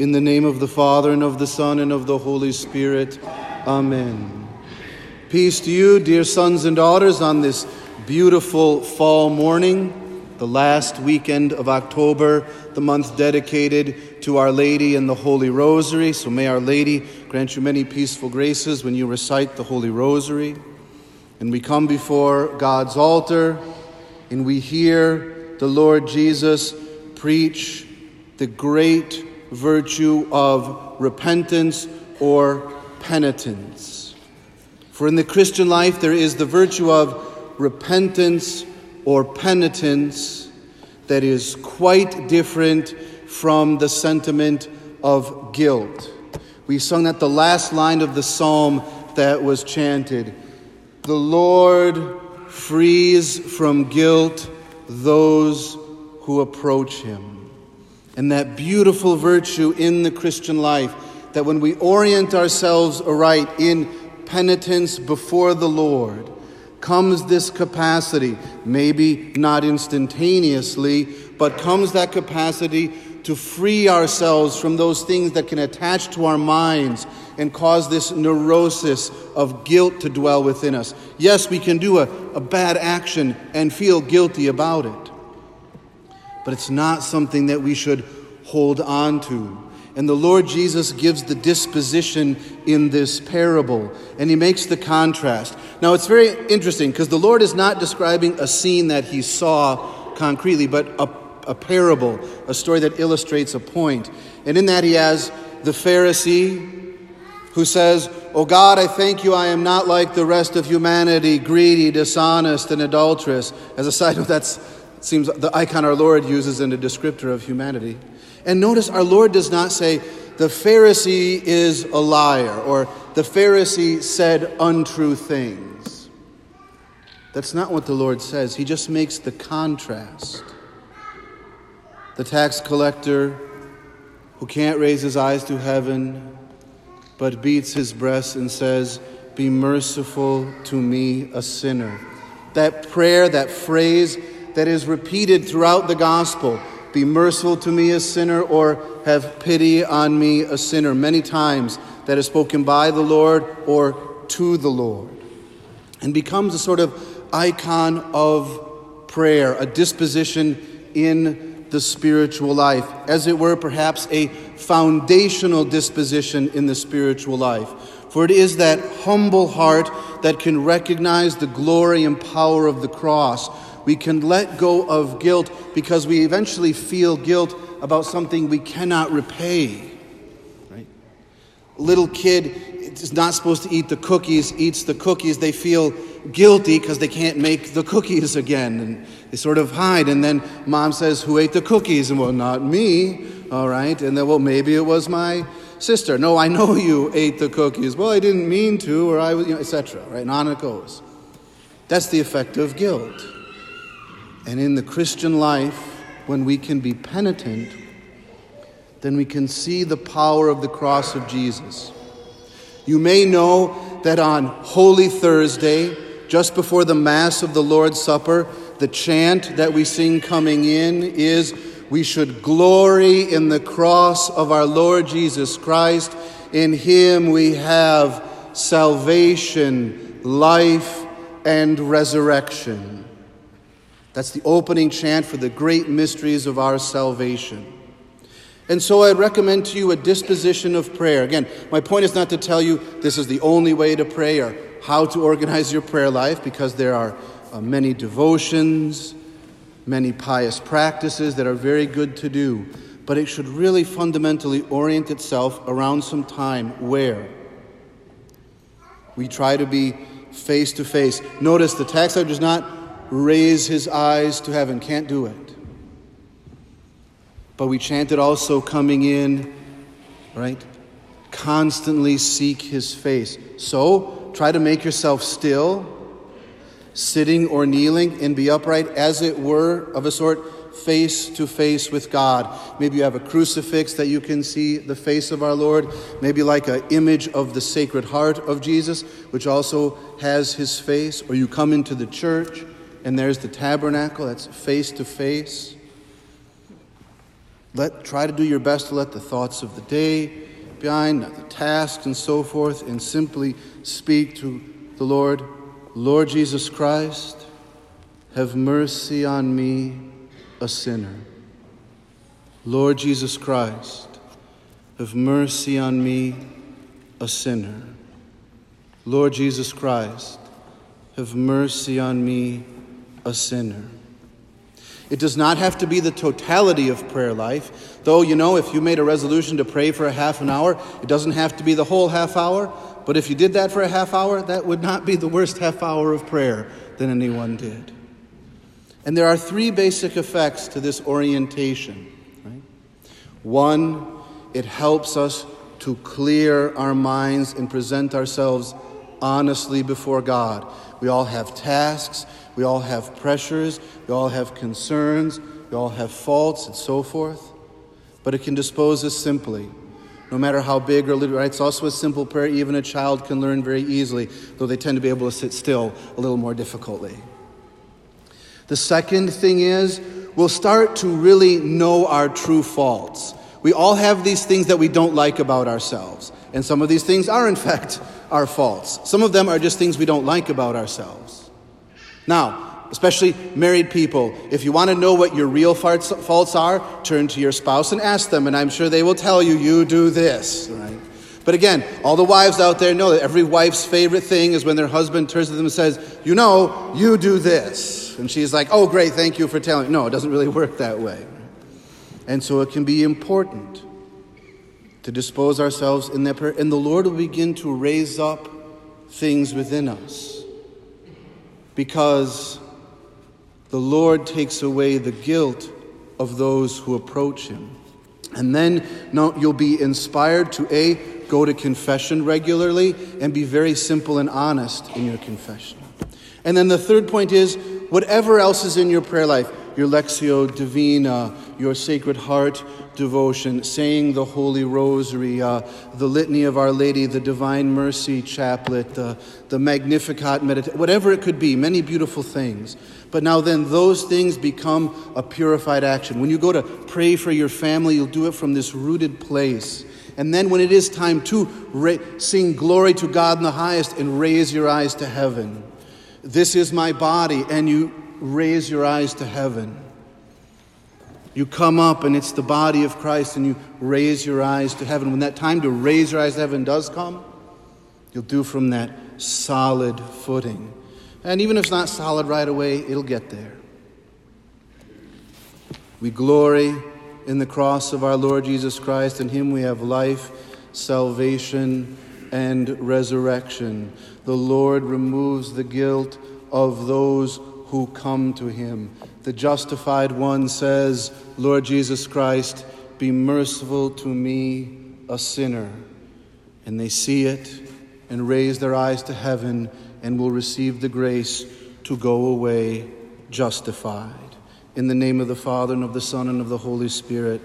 In the name of the Father, and of the Son, and of the Holy Spirit. Amen. Peace to you, dear sons and daughters, on this beautiful fall morning, the last weekend of October, the month dedicated to Our Lady and the Holy Rosary. So may Our Lady grant you many peaceful graces when you recite the Holy Rosary. And we come before God's altar and we hear the Lord Jesus preach the great virtue of repentance or penitence. For in the Christian life, there is the virtue of repentance or penitence that is quite different from the sentiment of guilt. We sung that the last line of the psalm that was chanted The Lord frees from guilt those who approach him and that beautiful virtue in the Christian life that when we orient ourselves aright in penitence before the Lord, comes this capacity, maybe not instantaneously, but comes that capacity to free ourselves from those things that can attach to our minds and cause this neurosis of guilt to dwell within us. Yes, we can do a, a bad action and feel guilty about it but it's not something that we should hold on to. And the Lord Jesus gives the disposition in this parable, and he makes the contrast. Now, it's very interesting because the Lord is not describing a scene that he saw concretely, but a, a parable, a story that illustrates a point. And in that, he has the Pharisee who says, Oh God, I thank you, I am not like the rest of humanity, greedy, dishonest, and adulterous. As a side note, that's seems the icon our Lord uses in a descriptor of humanity. And notice our Lord does not say, the Pharisee is a liar, or the Pharisee said untrue things. That's not what the Lord says. He just makes the contrast. The tax collector who can't raise his eyes to heaven, but beats his breast and says, Be merciful to me, a sinner. That prayer, that phrase, that is repeated throughout the gospel Be merciful to me, a sinner, or have pity on me, a sinner. Many times that is spoken by the Lord or to the Lord. And becomes a sort of icon of prayer, a disposition in the spiritual life, as it were, perhaps a foundational disposition in the spiritual life. For it is that humble heart that can recognize the glory and power of the cross we can let go of guilt because we eventually feel guilt about something we cannot repay. Right? Little kid is not supposed to eat the cookies, eats the cookies. They feel guilty because they can't make the cookies again. And they sort of hide. And then mom says, Who ate the cookies? And well, not me. All right. And then, well, maybe it was my sister. No, I know you ate the cookies. Well, I didn't mean to, or I was, you know, etc. Right? And on it goes. That's the effect of guilt. And in the Christian life, when we can be penitent, then we can see the power of the cross of Jesus. You may know that on Holy Thursday, just before the Mass of the Lord's Supper, the chant that we sing coming in is We should glory in the cross of our Lord Jesus Christ. In Him we have salvation, life, and resurrection. That's the opening chant for the great mysteries of our salvation. And so I'd recommend to you a disposition of prayer. Again, my point is not to tell you this is the only way to pray or how to organize your prayer life, because there are uh, many devotions, many pious practices that are very good to do. But it should really fundamentally orient itself around some time where we try to be face to face. Notice the text does not raise his eyes to heaven. Can't do it. But we chanted also coming in, right? Constantly seek his face. So try to make yourself still, sitting or kneeling, and be upright, as it were, of a sort, face to face with God. Maybe you have a crucifix that you can see the face of our Lord. Maybe like an image of the Sacred Heart of Jesus, which also has his face. Or you come into the church and there's the tabernacle that's face to face. let, try to do your best to let the thoughts of the day behind, the tasks and so forth, and simply speak to the Lord Lord Jesus Christ, have mercy on me, a sinner. Lord Jesus Christ, have mercy on me, a sinner. Lord Jesus Christ, have mercy on me, a sinner. It does not have to be the totality of prayer life, though, you know, if you made a resolution to pray for a half an hour, it doesn't have to be the whole half hour. But if you did that for a half hour, that would not be the worst half hour of prayer that anyone did. And there are three basic effects to this orientation. Right? One, it helps us to clear our minds and present ourselves honestly before God. We all have tasks, we all have pressures, we all have concerns, we all have faults, and so forth. But it can dispose us simply, no matter how big or little. Right? It's also a simple prayer, even a child can learn very easily, though they tend to be able to sit still a little more difficultly. The second thing is, we'll start to really know our true faults. We all have these things that we don't like about ourselves. And some of these things are, in fact, our faults. Some of them are just things we don't like about ourselves. Now, especially married people, if you want to know what your real faults are, turn to your spouse and ask them, and I'm sure they will tell you, you do this, right? But again, all the wives out there know that every wife's favorite thing is when their husband turns to them and says, You know, you do this. And she's like, Oh, great, thank you for telling me. No, it doesn't really work that way. And so it can be important to dispose ourselves in that prayer, and the Lord will begin to raise up things within us. Because the Lord takes away the guilt of those who approach Him. And then no, you'll be inspired to A, go to confession regularly and be very simple and honest in your confession. And then the third point is whatever else is in your prayer life, your Lectio Divina, your Sacred Heart devotion, saying the Holy Rosary, uh, the Litany of Our Lady, the Divine Mercy Chaplet, the, the Magnificat meditation, whatever it could be, many beautiful things. But now then, those things become a purified action. When you go to pray for your family, you'll do it from this rooted place. And then when it is time to ra- sing glory to God in the highest and raise your eyes to heaven, this is my body, and you raise your eyes to heaven. You come up and it's the body of Christ and you raise your eyes to heaven. When that time to raise your eyes to heaven does come, you'll do from that solid footing. And even if it's not solid right away, it'll get there. We glory in the cross of our Lord Jesus Christ. In Him we have life, salvation, and resurrection. The Lord removes the guilt of those who come to him. The justified one says, Lord Jesus Christ, be merciful to me, a sinner. And they see it and raise their eyes to heaven and will receive the grace to go away justified. In the name of the Father, and of the Son, and of the Holy Spirit.